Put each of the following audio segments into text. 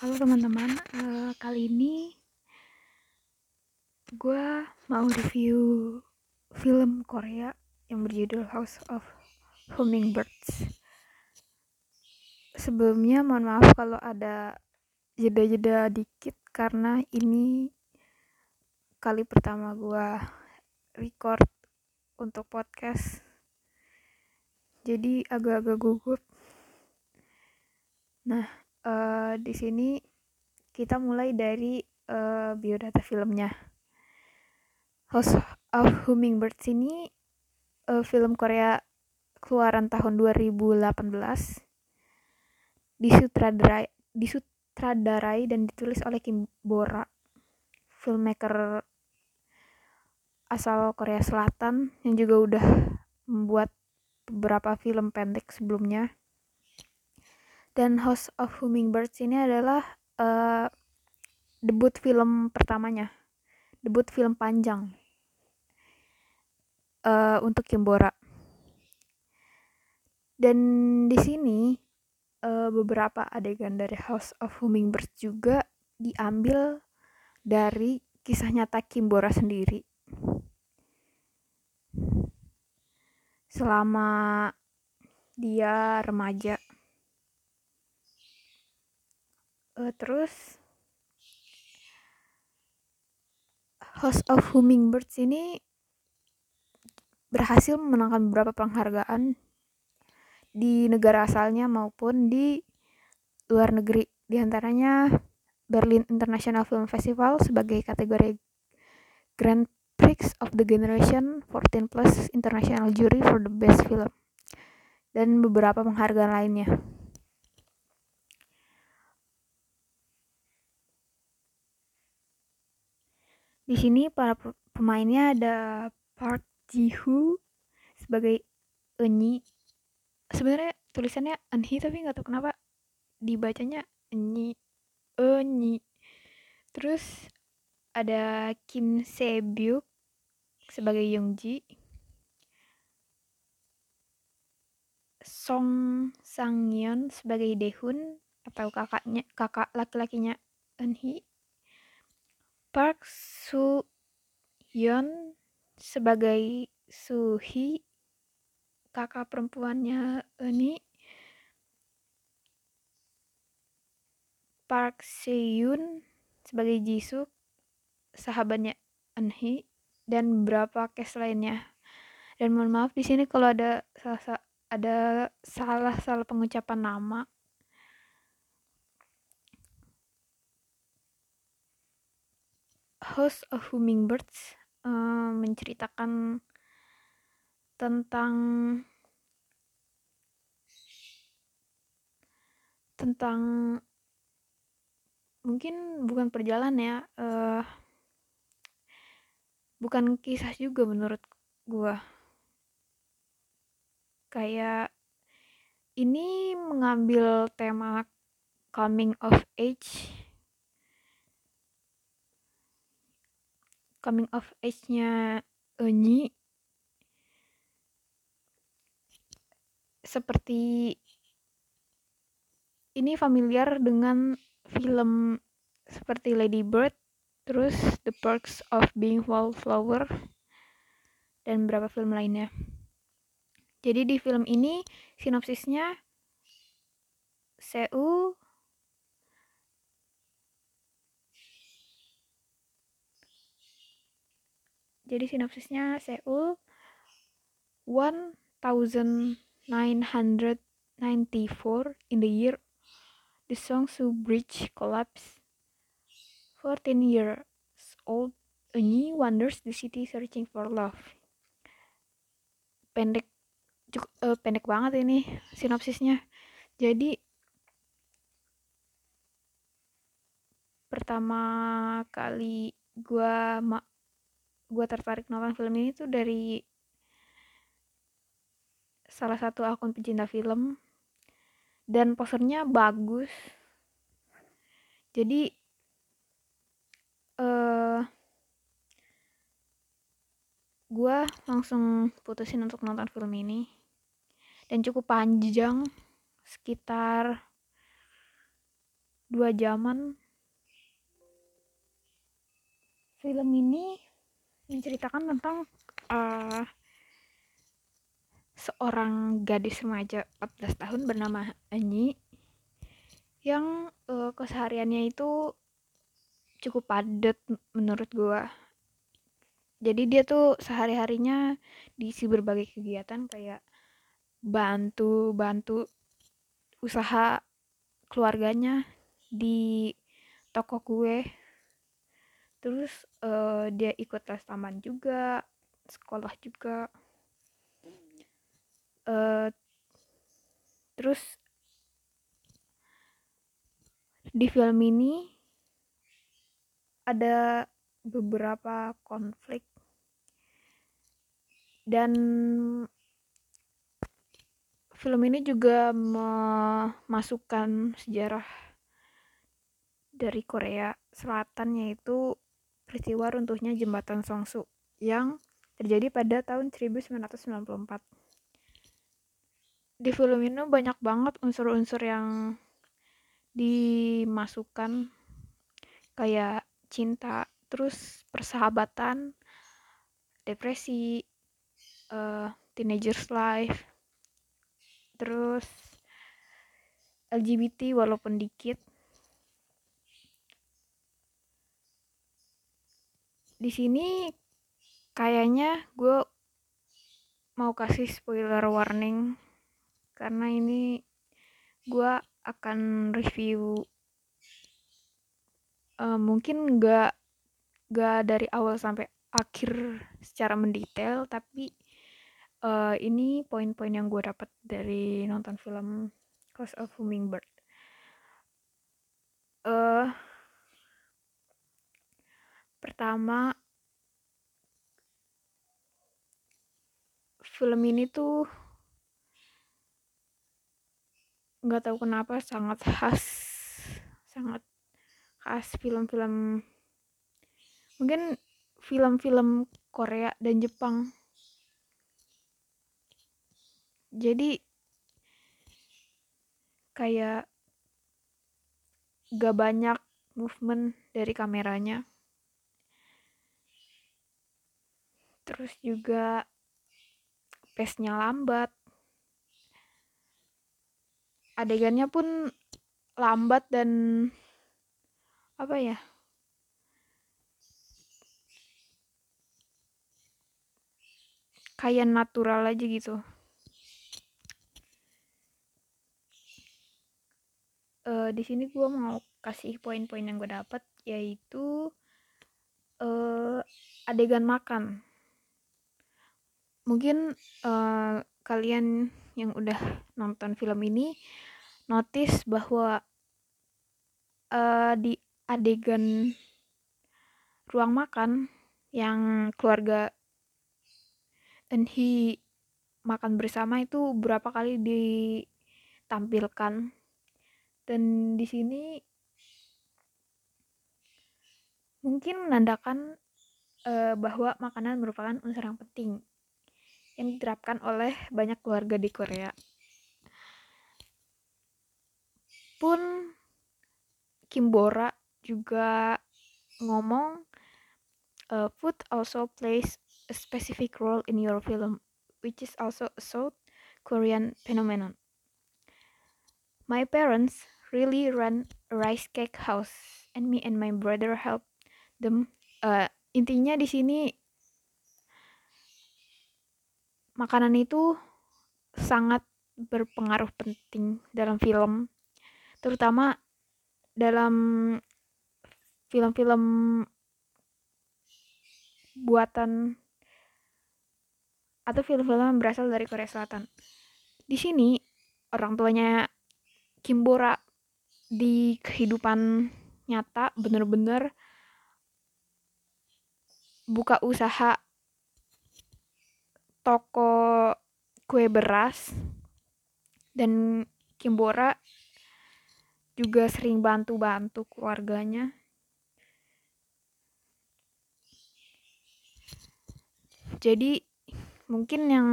Halo teman-teman, uh, kali ini gue mau review film Korea yang berjudul House of Hummingbirds. Sebelumnya mohon maaf kalau ada jeda-jeda dikit karena ini kali pertama gue record untuk podcast. Jadi agak-agak gugup. Nah, uh, di sini kita mulai dari uh, biodata filmnya. House of Hummingbirds ini uh, film Korea keluaran tahun 2018 disutradarai disutradarai dan ditulis oleh Kim Bora filmmaker asal Korea Selatan yang juga udah membuat beberapa film pendek sebelumnya dan House of Hummingbirds ini adalah uh, debut film pertamanya. Debut film panjang. Uh, untuk Kimbora. Dan di sini uh, beberapa adegan dari House of Hummingbirds juga diambil dari kisah nyata Kimbora sendiri. Selama dia remaja uh, terus House of Hummingbirds ini berhasil memenangkan beberapa penghargaan di negara asalnya maupun di luar negeri di antaranya Berlin International Film Festival sebagai kategori Grand Prix of the Generation 14 Plus International Jury for the Best Film dan beberapa penghargaan lainnya. Di sini para pemainnya ada Park Ji Hoo sebagai Enyi. Sebenarnya tulisannya Enhi tapi nggak tahu kenapa dibacanya Enyi. Enyi. Terus ada Kim Se Byuk sebagai Ji. Song Sang Yeon sebagai Dehun atau kakaknya kakak laki-lakinya Enhi Park Soo Hyun sebagai Suhi kakak perempuannya ini Park Seyun sebagai Jisoo sahabatnya Eunhee dan beberapa case lainnya. Dan mohon maaf di sini kalau ada salah ada salah salah pengucapan nama House of Hummingbirds uh, menceritakan tentang tentang mungkin bukan perjalanan ya uh, bukan kisah juga menurut gua. Kayak ini mengambil tema coming of age coming of age-nya Enyi seperti ini familiar dengan film seperti Lady Bird, terus The Perks of Being Wallflower, dan beberapa film lainnya. Jadi di film ini sinopsisnya Seul Jadi sinopsisnya Seoul 1994 in the year the Songsu Bridge collapsed. 14 years old, Eunyi wanders the city searching for love. Pendek uh, pendek banget ini sinopsisnya. Jadi pertama kali gua gue tertarik nonton film ini tuh dari salah satu akun pecinta film. Dan posternya bagus. Jadi uh, gue langsung putusin untuk nonton film ini. Dan cukup panjang sekitar dua jaman. Film ini menceritakan tentang uh, seorang gadis remaja 14 tahun bernama Anyi yang uh, kesehariannya itu cukup padat menurut gua. Jadi dia tuh sehari-harinya diisi berbagai kegiatan kayak bantu bantu usaha keluarganya di toko kue terus uh, dia ikut les taman juga sekolah juga. Uh, terus di film ini ada beberapa konflik. Dan film ini juga memasukkan sejarah dari Korea Selatan yaitu peristiwa runtuhnya jembatan Songsu yang terjadi pada tahun 1994. Di film ini banyak banget unsur-unsur yang dimasukkan kayak cinta, terus persahabatan, depresi, uh, teenagers life, terus LGBT walaupun dikit. Di sini kayaknya gue mau kasih spoiler warning karena ini gue akan review uh, mungkin nggak nggak dari awal sampai akhir secara mendetail tapi uh, ini poin-poin yang gue dapat dari nonton film Cause of Hummingbird. Uh, pertama, film ini tuh nggak tahu kenapa sangat khas, sangat khas film-film mungkin film-film Korea dan Jepang. Jadi kayak gak banyak movement dari kameranya terus juga pace-nya lambat. Adegannya pun lambat dan apa ya? Kayak natural aja gitu. Uh, di sini gue mau kasih poin-poin yang gue dapat yaitu uh, adegan makan mungkin uh, kalian yang udah nonton film ini notice bahwa uh, di adegan ruang makan yang keluarga Enhi makan bersama itu berapa kali ditampilkan. Dan di sini mungkin menandakan uh, bahwa makanan merupakan unsur yang penting yang diterapkan oleh banyak keluarga di Korea pun Kimbora juga ngomong uh, food also plays a specific role in your film which is also a South Korean phenomenon. My parents really run a rice cake house and me and my brother help them. Uh, intinya di sini makanan itu sangat berpengaruh penting dalam film, terutama dalam film-film buatan atau film-film yang berasal dari Korea Selatan. Di sini orang tuanya Kimbora di kehidupan nyata bener-bener buka usaha toko kue beras dan Kimbora juga sering bantu-bantu keluarganya. Jadi mungkin yang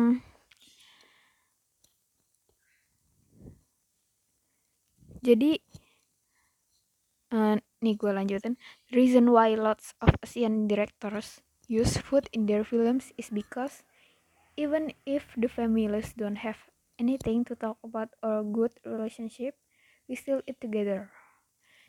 jadi uh, nih gue lanjutin. Reason why lots of Asian directors use food in their films is because even if the families don't have anything to talk about or good relationship we still eat together.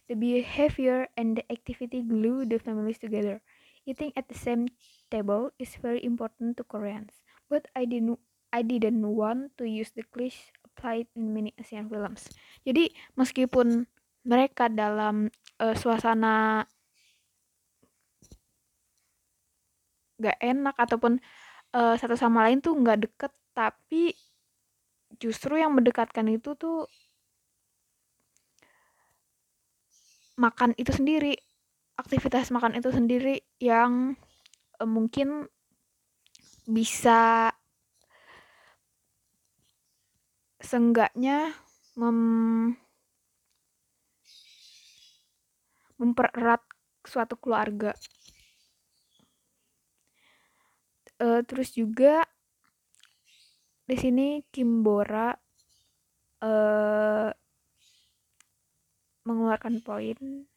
The behavior and the activity glue the families together. Eating at the same table is very important to Koreans but I didn't I didn't want to use the cliche applied in many Asian films. Jadi meskipun mereka dalam uh, suasana gak enak ataupun uh, satu sama lain tuh nggak deket tapi justru yang mendekatkan itu tuh makan itu sendiri aktivitas makan itu sendiri yang uh, mungkin bisa seenggaknya mem mempererat suatu keluarga uh, terus juga di sini Kimbora uh, mengeluarkan poin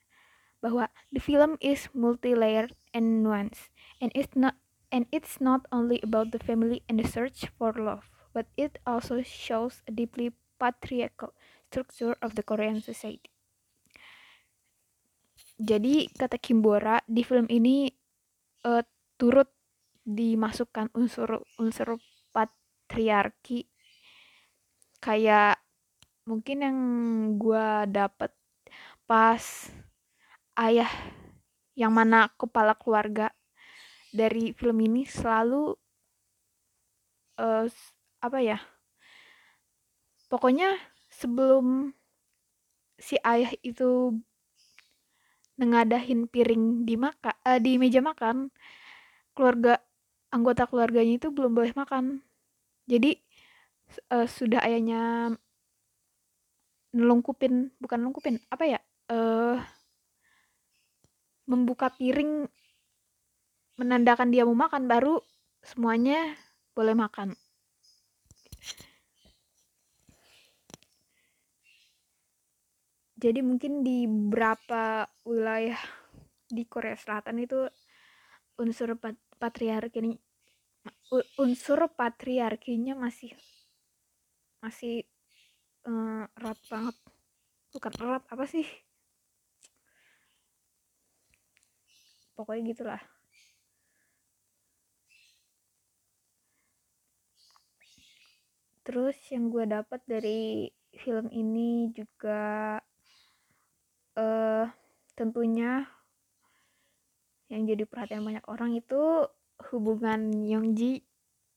bahwa the film is multi-layered and nuanced and it's not and it's not only about the family and the search for love but it also shows a deeply patriarchal structure of the Korean society. Jadi kata Kimbora di film ini uh, turut dimasukkan unsur-unsur patriarki. Kayak mungkin yang gue dapet pas ayah yang mana kepala keluarga dari film ini selalu uh, apa ya pokoknya sebelum si ayah itu ngadahin piring di maka uh, di meja makan keluarga anggota keluarganya itu belum boleh makan. Jadi uh, sudah ayahnya nelungkupin bukan nelungkupin apa ya uh, membuka piring menandakan dia mau makan baru semuanya boleh makan. Jadi mungkin di beberapa wilayah di Korea Selatan itu unsur patriarki unsur patriarkinya masih masih uh, erat banget. Bukan erat apa sih? Pokoknya gitulah. Terus yang gue dapat dari film ini juga uh, tentunya yang jadi perhatian banyak orang itu hubungan Yongji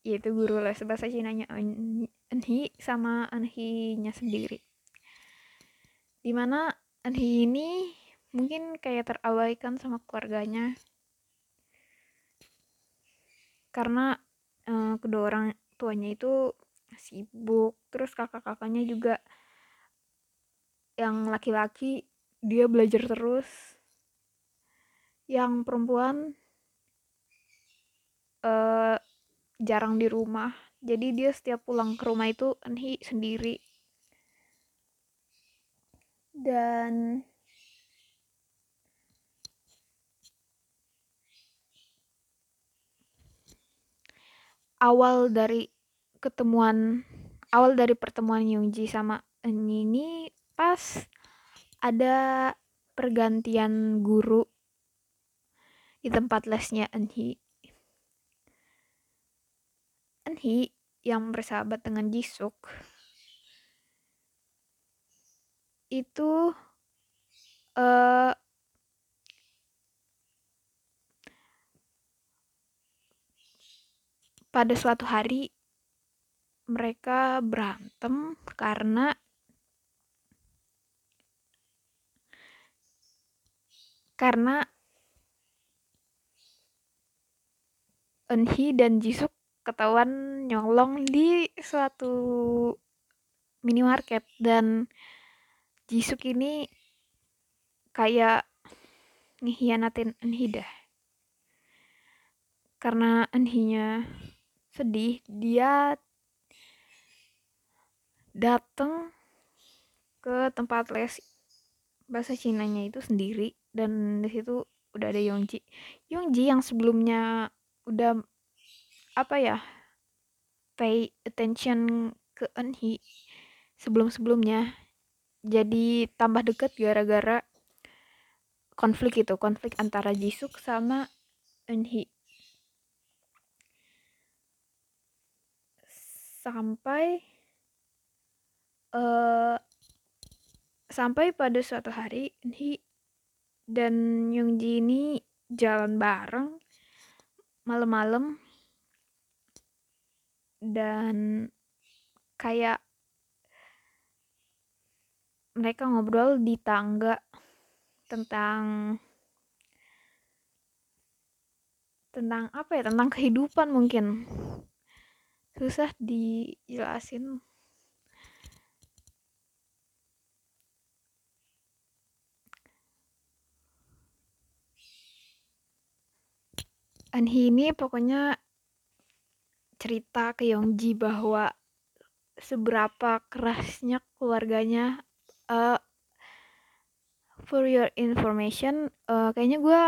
yaitu guru les bahasa Cina-nya Enhi sama Enhi-nya sendiri. Di mana Enhi ini mungkin kayak terabaikan sama keluarganya karena uh, kedua orang tuanya itu sibuk terus kakak-kakaknya juga yang laki-laki dia belajar terus yang perempuan uh, jarang di rumah. Jadi dia setiap pulang ke rumah itu Enhi sendiri. Dan awal dari ketemuan awal dari pertemuan Yungji sama Enhi ini pas ada pergantian guru di tempat lesnya Enhi. Enhi yang bersahabat dengan Jisuk itu uh, pada suatu hari mereka berantem karena karena Eunhee dan Jisuk ketahuan nyolong di suatu minimarket. Dan Jisuk ini kayak ngehianatin Eunhee dah. Karena Eunhee-nya sedih dia dateng ke tempat les bahasa Cinanya itu sendiri. Dan di situ udah ada Yongji. Yongji yang sebelumnya udah apa ya pay attention ke Enhi sebelum-sebelumnya. Jadi tambah deket gara-gara konflik itu konflik antara Jisuk sama Enhi. Sampai uh, sampai pada suatu hari Enhi dan Youngji ini jalan bareng malam-malam. Dan kayak mereka ngobrol di tangga tentang tentang apa ya? Tentang kehidupan mungkin. Susah dijelasin Anhi ini pokoknya cerita ke Yongji bahwa seberapa kerasnya keluarganya uh, for your information uh, kayaknya gue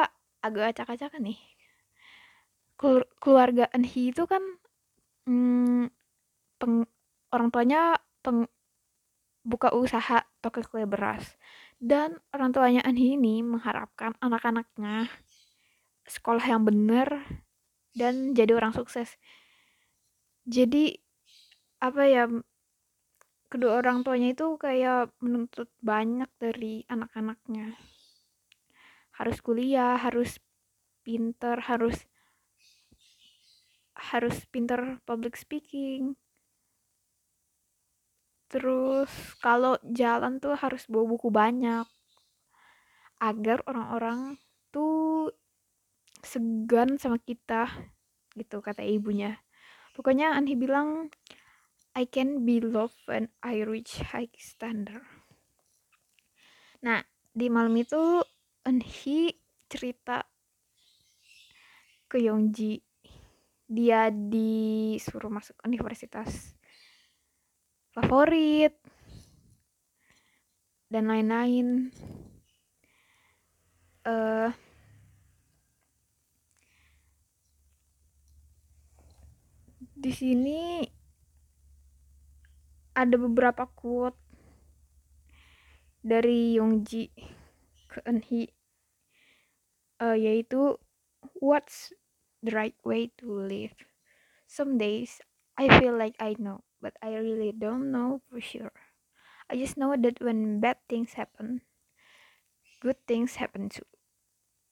agak acak-acakan nih. Keluarga Anhi itu kan hmm, peng, orang tuanya peng, buka usaha toko kue beras. Dan orang tuanya Anhi ini mengharapkan anak-anaknya sekolah yang benar dan jadi orang sukses. Jadi apa ya kedua orang tuanya itu kayak menuntut banyak dari anak-anaknya. Harus kuliah harus pinter harus harus pinter public speaking. Terus kalau jalan tuh harus bawa buku banyak agar orang-orang segan sama kita gitu kata ibunya pokoknya Anhi bilang I can be loved when I reach high standard. Nah, di malam itu Eunhee cerita ke Yongji. Dia disuruh masuk universitas favorit dan lain-lain. Uh, di sini ada beberapa quote dari Yongji ke Eunhee uh, yaitu what's the right way to live? Some days I feel like I know but I really don't know for sure. I just know that when bad things happen good things happen too.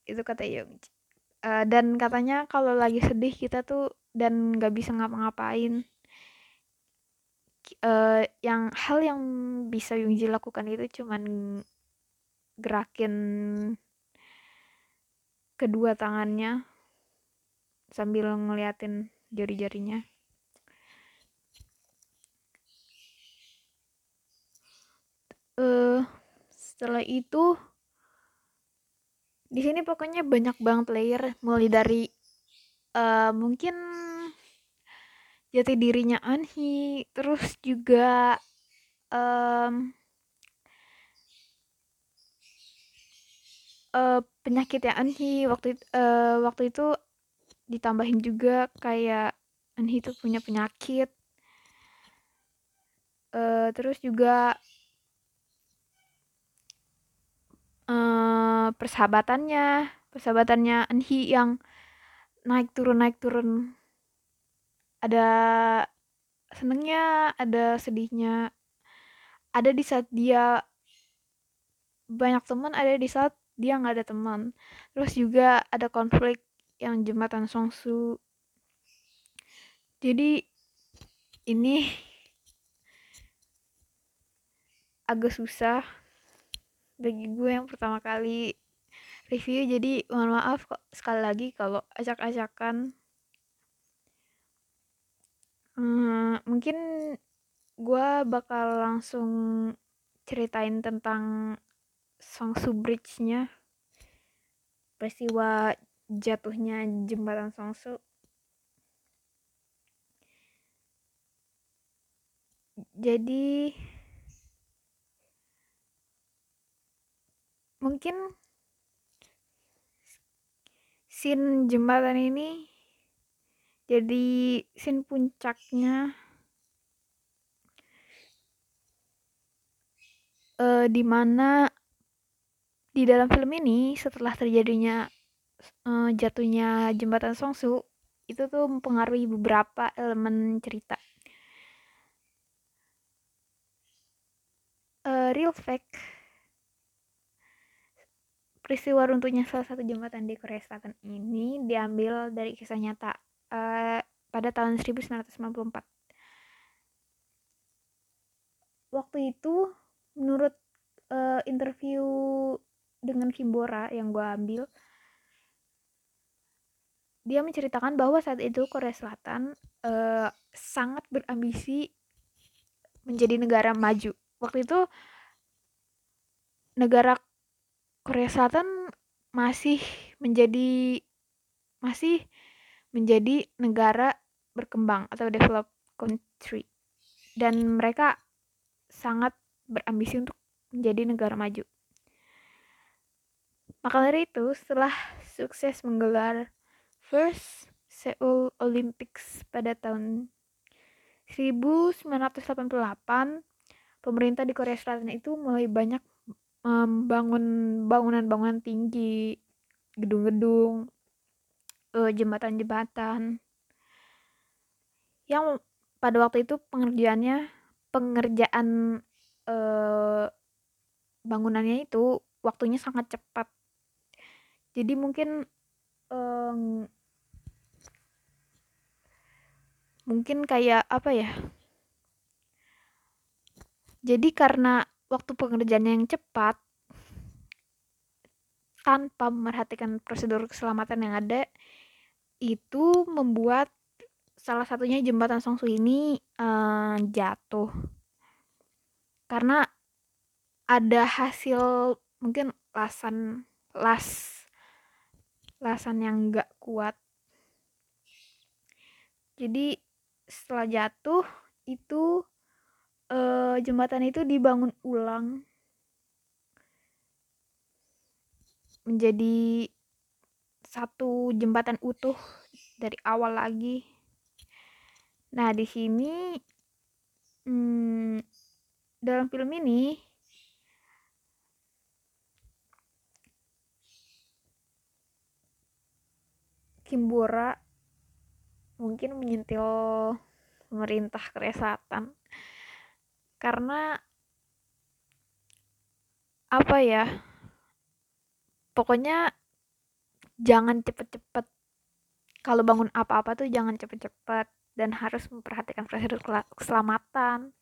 Itu kata Yongji. Uh, dan katanya kalau lagi sedih kita tuh dan nggak bisa ngapa-ngapain uh, yang hal yang bisa Yungji lakukan itu cuman gerakin kedua tangannya sambil ngeliatin jari-jarinya. Uh, setelah itu di sini pokoknya banyak banget layer mulai dari uh, mungkin jati dirinya Anhi terus juga um, uh, penyakitnya Anhi waktu waktu itu ditambahin juga kayak Anhi itu punya penyakit. Uh, terus juga uh, persahabatannya persahabatannya Anhi yang naik turun naik turun. Ada senengnya ada sedihnya. Ada di saat dia banyak teman ada di saat dia nggak ada teman. Terus juga ada konflik yang jembatan Songsu. Jadi ini agak susah bagi gue yang pertama kali review jadi mohon maaf kok sekali lagi kalau acak-acakan Hmm, mungkin gue bakal langsung ceritain tentang Songsu Bridge-nya. Peristiwa jatuhnya jembatan Songsu. Jadi mungkin scene jembatan ini jadi scene puncaknya uh, di mana di dalam film ini setelah terjadinya uh, jatuhnya jembatan Songsu itu tuh mempengaruhi beberapa elemen cerita. Uh, real fact peristiwa runtuhnya salah satu jembatan di Korea Selatan ini diambil dari kisah nyata uh, pada tahun 1994. Waktu itu, menurut uh, interview dengan Kimbora yang gue ambil, dia menceritakan bahwa saat itu Korea Selatan uh, sangat berambisi menjadi negara maju. Waktu itu negara Korea Selatan masih menjadi masih menjadi negara berkembang atau developed country dan mereka sangat berambisi untuk menjadi negara maju. Maka dari itu, setelah sukses menggelar First Seoul Olympics pada tahun 1988, pemerintah di Korea Selatan itu mulai banyak membangun bangunan-bangunan tinggi, gedung-gedung, uh, jembatan-jembatan yang pada waktu itu pengerjaannya pengerjaan uh, bangunannya itu waktunya sangat cepat. Jadi mungkin um, mungkin kayak apa ya? Jadi karena waktu pengerjaan yang cepat tanpa memperhatikan prosedur keselamatan yang ada itu membuat salah satunya jembatan Songsu ini uh, jatuh. Karena ada hasil mungkin lasan las lasan yang enggak kuat. Jadi setelah jatuh itu uh, jembatan itu dibangun ulang menjadi satu jembatan utuh dari awal lagi. Nah, di sini hmm, dalam film ini Kimbora mungkin menyentil pemerintah Korea Selatan karena apa ya pokoknya jangan cepet-cepet. Kalau bangun apa-apa tuh jangan cepet-cepet dan harus memperhatikan prosedur keselamatan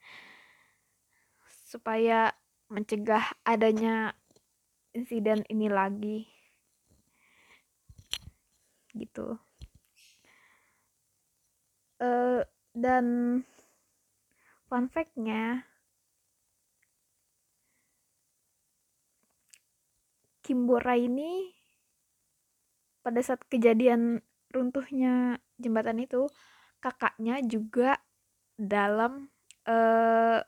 supaya mencegah adanya insiden ini lagi. Gitu. Uh, dan fun fact-nya Kimbora ini pada saat kejadian runtuhnya jembatan itu kakaknya juga dalam uh,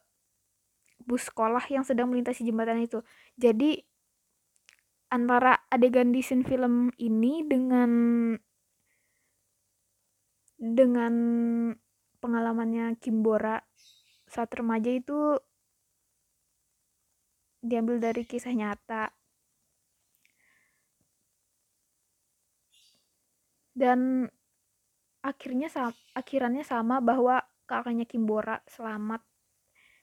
bus sekolah yang sedang melintasi jembatan itu. Jadi antara adegan di scene film ini dengan dengan pengalamannya Kimbora saat remaja itu diambil dari kisah nyata dan akhirnya akhirannya sama bahwa kakaknya Kimbora selamat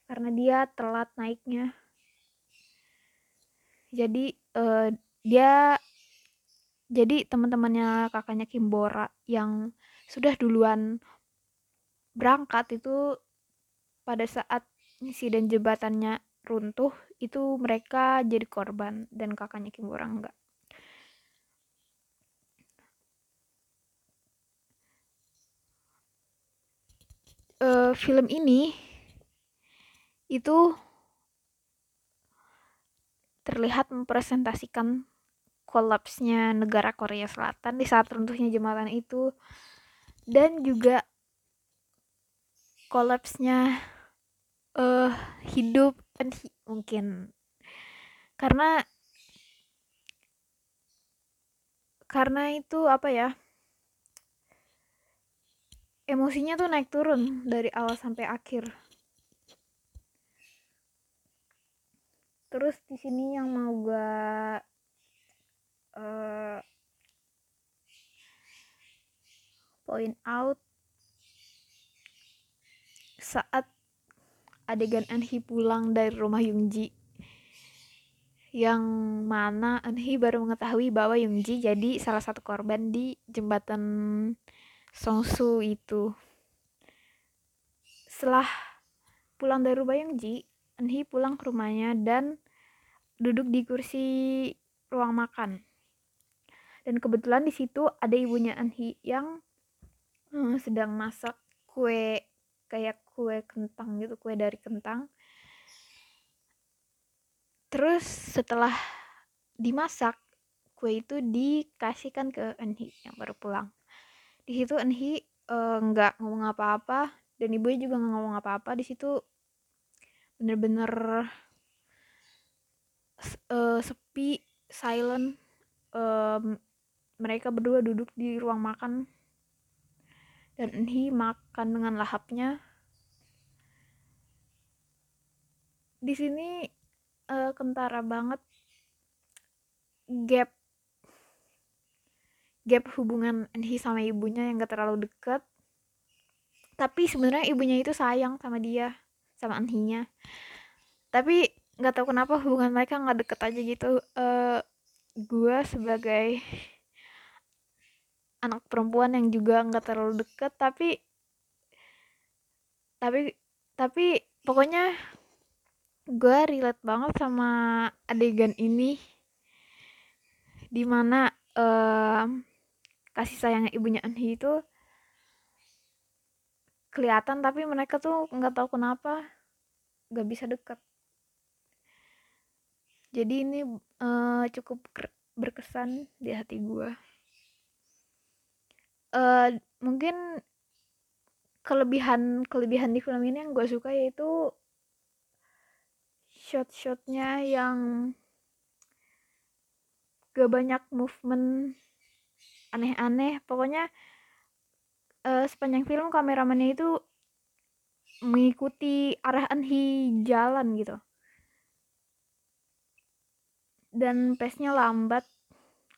karena dia telat naiknya. Jadi uh, dia jadi teman-temannya kakaknya Kimbora yang sudah duluan berangkat itu pada saat insiden jebatannya runtuh itu mereka jadi korban dan kakaknya Kimbora enggak uh, film ini itu terlihat mempresentasikan kolapsnya negara Korea Selatan di saat runtuhnya jembatan itu dan juga kolapsnya uh, hidup mungkin. Karena karena itu apa ya emosinya tuh naik turun dari awal sampai akhir. Terus di sini yang mau gue uh, point out saat adegan Anhi pulang dari rumah Yungji yang mana Anhi baru mengetahui bahwa Yungji jadi salah satu korban di jembatan Songsu itu. Setelah pulang dari rumah Yungji, Anhi pulang ke rumahnya dan duduk di kursi ruang makan. Dan kebetulan di situ ada ibunya Anhi yang hmm, sedang masak kue kayak kue kentang gitu, kue dari kentang terus setelah dimasak kue itu dikasihkan ke Enhi yang baru pulang di situ Enhi eh, nggak ngomong apa-apa dan ibunya juga nggak ngomong apa-apa di situ bener-bener uh, sepi silent um, mereka berdua duduk di ruang makan. Dan Enhi makan dengan lahapnya. Di sini uh, kentara banget. Gap gap hubungan Anhi sama ibunya yang gak terlalu deket tapi sebenarnya ibunya itu sayang sama dia sama Anhinya. Tapi nggak tahu kenapa hubungan mereka nggak deket aja gitu. Uh, gue sebagai anak perempuan yang juga nggak terlalu deket tapi tapi tapi pokoknya gue relate banget sama adegan ini. Di mana uh, kasih sayang ibunya Anhi itu kelihatan tapi mereka tuh nggak tahu kenapa nggak bisa deket. Jadi ini uh, cukup berkesan di hati gue uh, mungkin kelebihan kelebihan di film ini yang gue suka yaitu shot-shotnya yang gak banyak movement aneh-aneh. Pokoknya uh, sepanjang film kameramannya itu mengikuti arah Anhi jalan gitu. Dan pace-nya lambat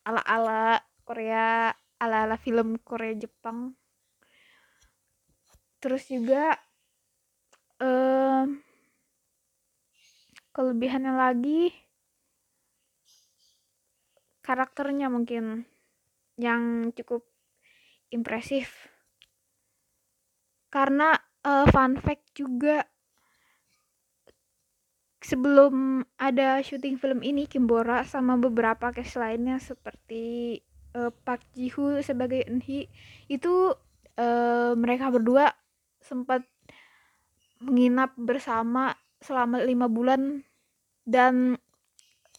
ala-ala Korea ala-ala film Korea Jepang. Terus juga uh, kelebihannya lagi karakternya mungkin yang cukup impresif. Karena uh, fun fact juga sebelum ada syuting film ini Kimbora sama beberapa cast lainnya seperti uh, Park Ji Hoo sebagai Eunhee itu uh, mereka berdua sempat menginap bersama selama lima bulan dan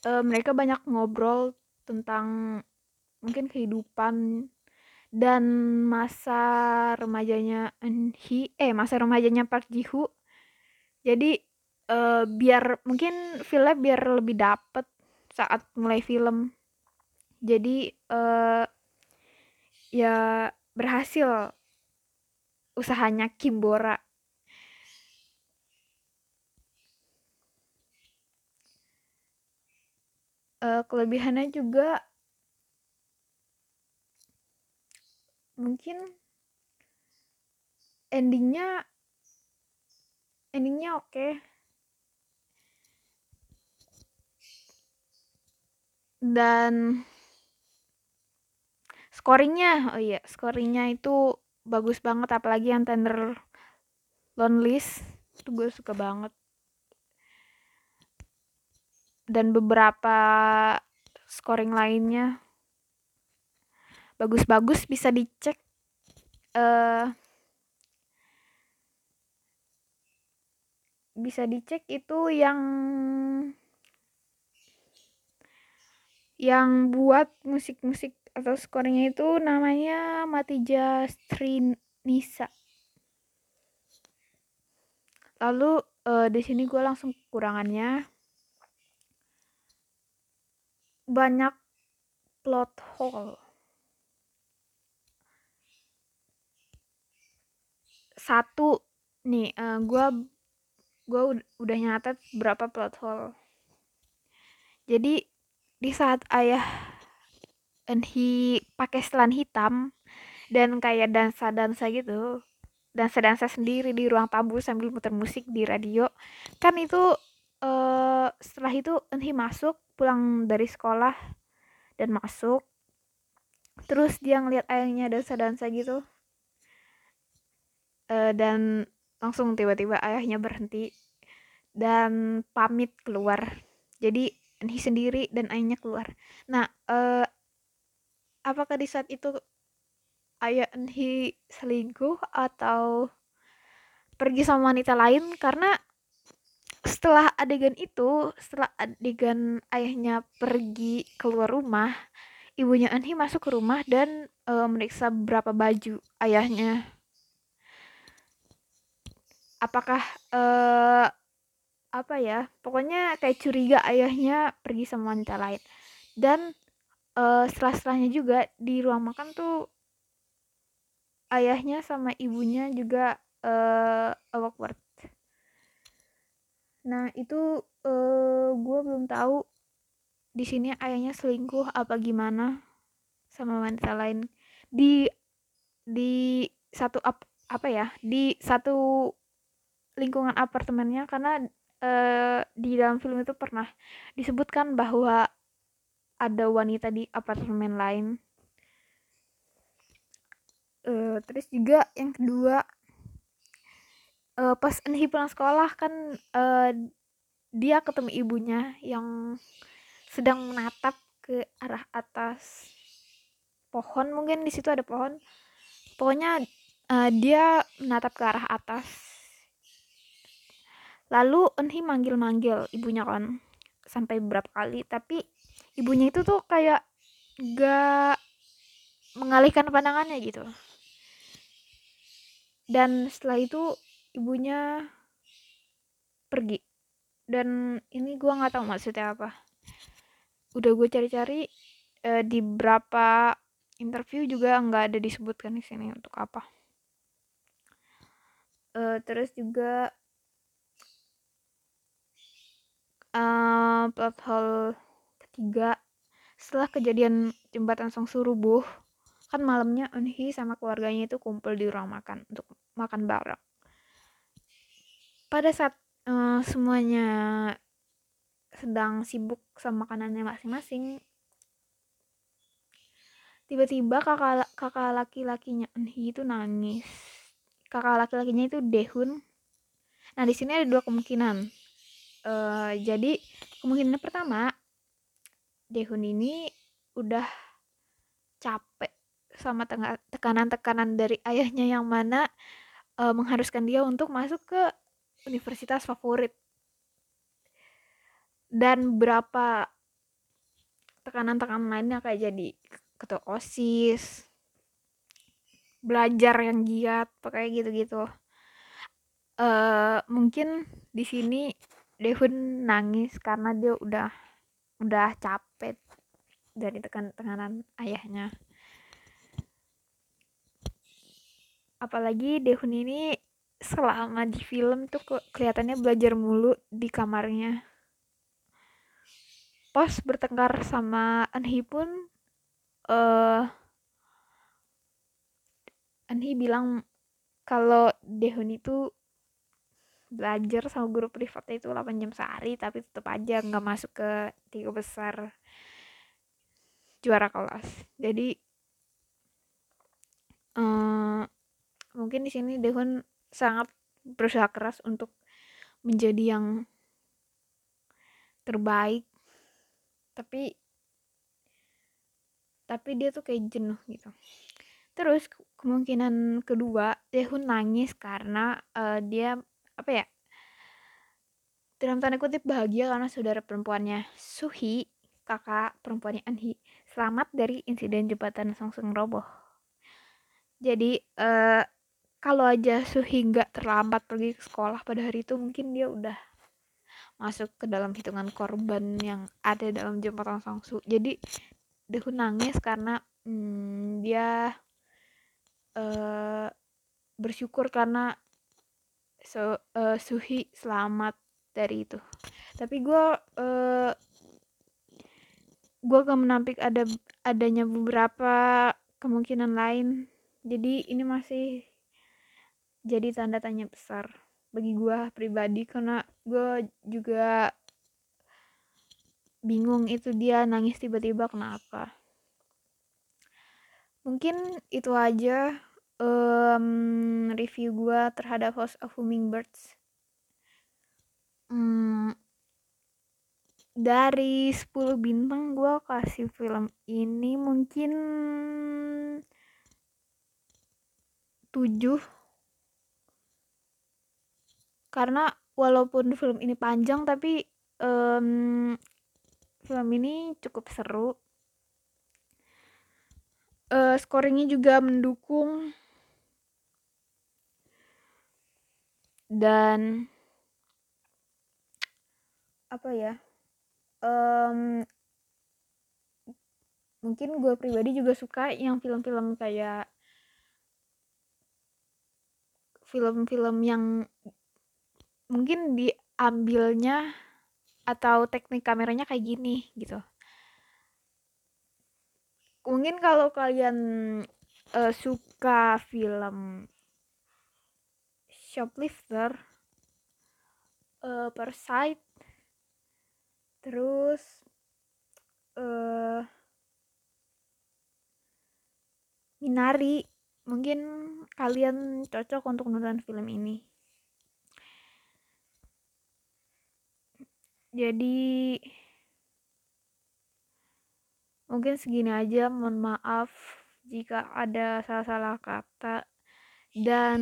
uh, mereka banyak ngobrol tentang mungkin kehidupan dan masa remajanya Enhi eh masa remajanya Park Ji Hoo jadi uh, biar mungkin filmnya biar lebih dapet saat mulai film. Jadi uh, ya berhasil usahanya Kimbora uh, kelebihannya juga mungkin endingnya endingnya oke okay. dan scoringnya oh iya scoringnya itu bagus banget apalagi yang tender lonelist itu gue suka banget dan beberapa scoring lainnya bagus-bagus bisa dicek uh, bisa dicek itu yang yang buat musik-musik atau skornya itu namanya Matija Strinisa. Lalu uh, di sini gue langsung kekurangannya banyak plot hole satu nih uh, gua gua udah nyatet berapa plot hole. Jadi di saat ayah Enhi pakai setelan hitam dan kayak dansa-dansa gitu dansa-dansa sendiri di ruang tamu sambil muter musik di radio kan itu uh, setelah itu Enhi masuk pulang dari sekolah dan masuk. Terus dia ngeliat ayahnya dansa-dansa gitu uh, dan langsung tiba-tiba ayahnya berhenti dan pamit keluar. Jadi Enhi sendiri dan ayahnya keluar. Nah uh, apakah di saat itu ayah Enhi selingkuh atau pergi sama wanita lain? Karena setelah adegan itu setelah adegan ayahnya pergi keluar rumah ibunya Enhi masuk ke rumah dan e, meriksa beberapa baju ayahnya apakah e, apa ya pokoknya kayak curiga ayahnya pergi sama wanita lain. Dan uh, setelah-setelahnya juga di ruang makan tuh ayahnya sama ibunya juga uh, awkward. Nah itu uh, gue belum tahu di sini ayahnya selingkuh apa gimana sama wanita lain. Di di satu ap, apa ya di satu lingkungan apartemennya karena uh, di dalam film itu pernah disebutkan bahwa ada wanita di apartemen lain. Uh, terus juga yang kedua uh, pas Enhi pulang sekolah kan uh, dia ketemu ibunya yang sedang menatap ke arah atas pohon. Mungkin di situ ada pohon. Pokoknya uh, dia menatap ke arah atas lalu Enhi manggil-manggil ibunya kan sampai beberapa kali. Tapi ibunya itu tuh kayak gak mengalihkan pandangannya gitu. Dan setelah itu ibunya pergi. Dan ini gue nggak tahu maksudnya apa. Udah gue cari-cari eh, di beberapa interview juga nggak ada disebutkan di sini untuk apa. Eh, terus juga uh, plot hole ketiga. Setelah kejadian jembatan Songsu rubuh kan malamnya Eunhee sama keluarganya itu kumpul di ruang makan untuk makan bareng. Pada saat uh, semuanya sedang sibuk sama makanannya masing-masing tiba-tiba kakak kakak laki-lakinya Eunhee itu nangis. Kakak laki-lakinya itu Dehun nah di sini ada dua kemungkinan uh, jadi kemungkinan pertama Dehun ini udah capek sama tekanan-tekanan dari ayahnya yang mana uh, mengharuskan dia untuk masuk ke universitas favorit. Dan berapa tekanan-tekanan lainnya kayak jadi ketua osis belajar yang giat pakai gitu-gitu. Uh, mungkin di sini Dehun nangis karena dia udah udah capek dari tekan tekanan ayahnya. Apalagi Dehun ini selama di film tuh kelihatannya belajar mulu di kamarnya. Pas bertengkar sama Anhi pun uh, Anhi bilang kalau Dehun itu belajar sama guru privatnya itu 8 jam sehari tapi tetap aja nggak masuk ke tiga besar juara kelas. Jadi um, mungkin di sini Dehun sangat berusaha keras untuk menjadi yang terbaik. Tapi tapi dia tuh kayak jenuh gitu. Terus kemungkinan kedua Dehun nangis karena uh, dia apa ya dalam tanda kutip bahagia karena saudara perempuannya Suhi kakak perempuannya Anhi selamat dari insiden jembatan Songseng roboh. Jadi uh, kalau aja Suhi nggak terlambat pergi ke sekolah pada hari itu mungkin dia udah masuk ke dalam hitungan korban yang ada dalam jembatan Songsu jadi Dehu nangis karena hmm, dia uh, bersyukur karena so uh, Suhi selamat dari itu. Tapi gue uh, gue gak menampik ada adanya beberapa kemungkinan lain. Jadi ini masih jadi tanda tanya besar bagi gue pribadi karena gue juga bingung itu dia nangis tiba-tiba kenapa. Mungkin itu aja um, review gue terhadap House of Hummingbirds. Hmm, dari 10 bintang gue kasih film ini mungkin 7 karena walaupun film ini panjang tapi um, film ini cukup seru. Uh, scoringnya juga mendukung dan apa ya? Um, mungkin gue pribadi juga suka yang film-film kayak film-film yang mungkin diambilnya atau teknik kameranya kayak gini gitu. Mungkin kalau kalian uh, suka film shoplifter uh, Parasite terus uh, Minari. Mungkin kalian cocok untuk nonton film ini. Jadi mungkin segini aja. Mohon maaf jika ada salah-salah kata. Dan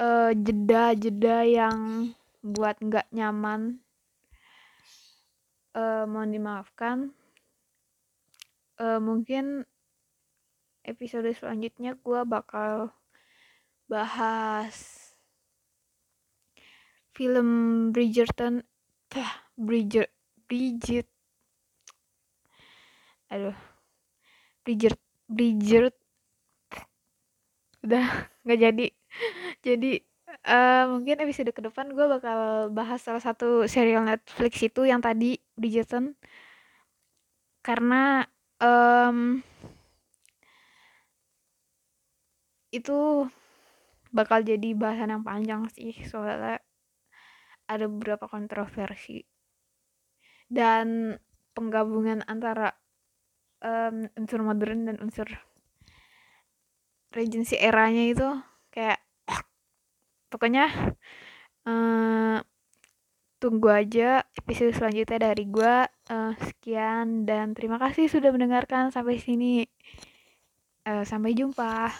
uh, jeda-jeda yang buat nggak nyaman uh, mohon dimaafkan. Uh, mungkin episode selanjutnya gue bakal bahas film Bridgerton Bridger Bridget aduh Bridger Bridger udah nggak jadi jadi uh, mungkin episode ke depan gue bakal bahas salah satu serial Netflix itu yang tadi Bridgerton. Karena um, itu bakal jadi bahasan yang panjang sih soalnya ada beberapa kontroversi. Dan penggabungan antara um, unsur modern dan unsur regency eranya itu kayak pokoknya uh, tunggu aja episode selanjutnya dari gue uh, sekian dan terima kasih sudah mendengarkan sampai sini. Uh, sampai jumpa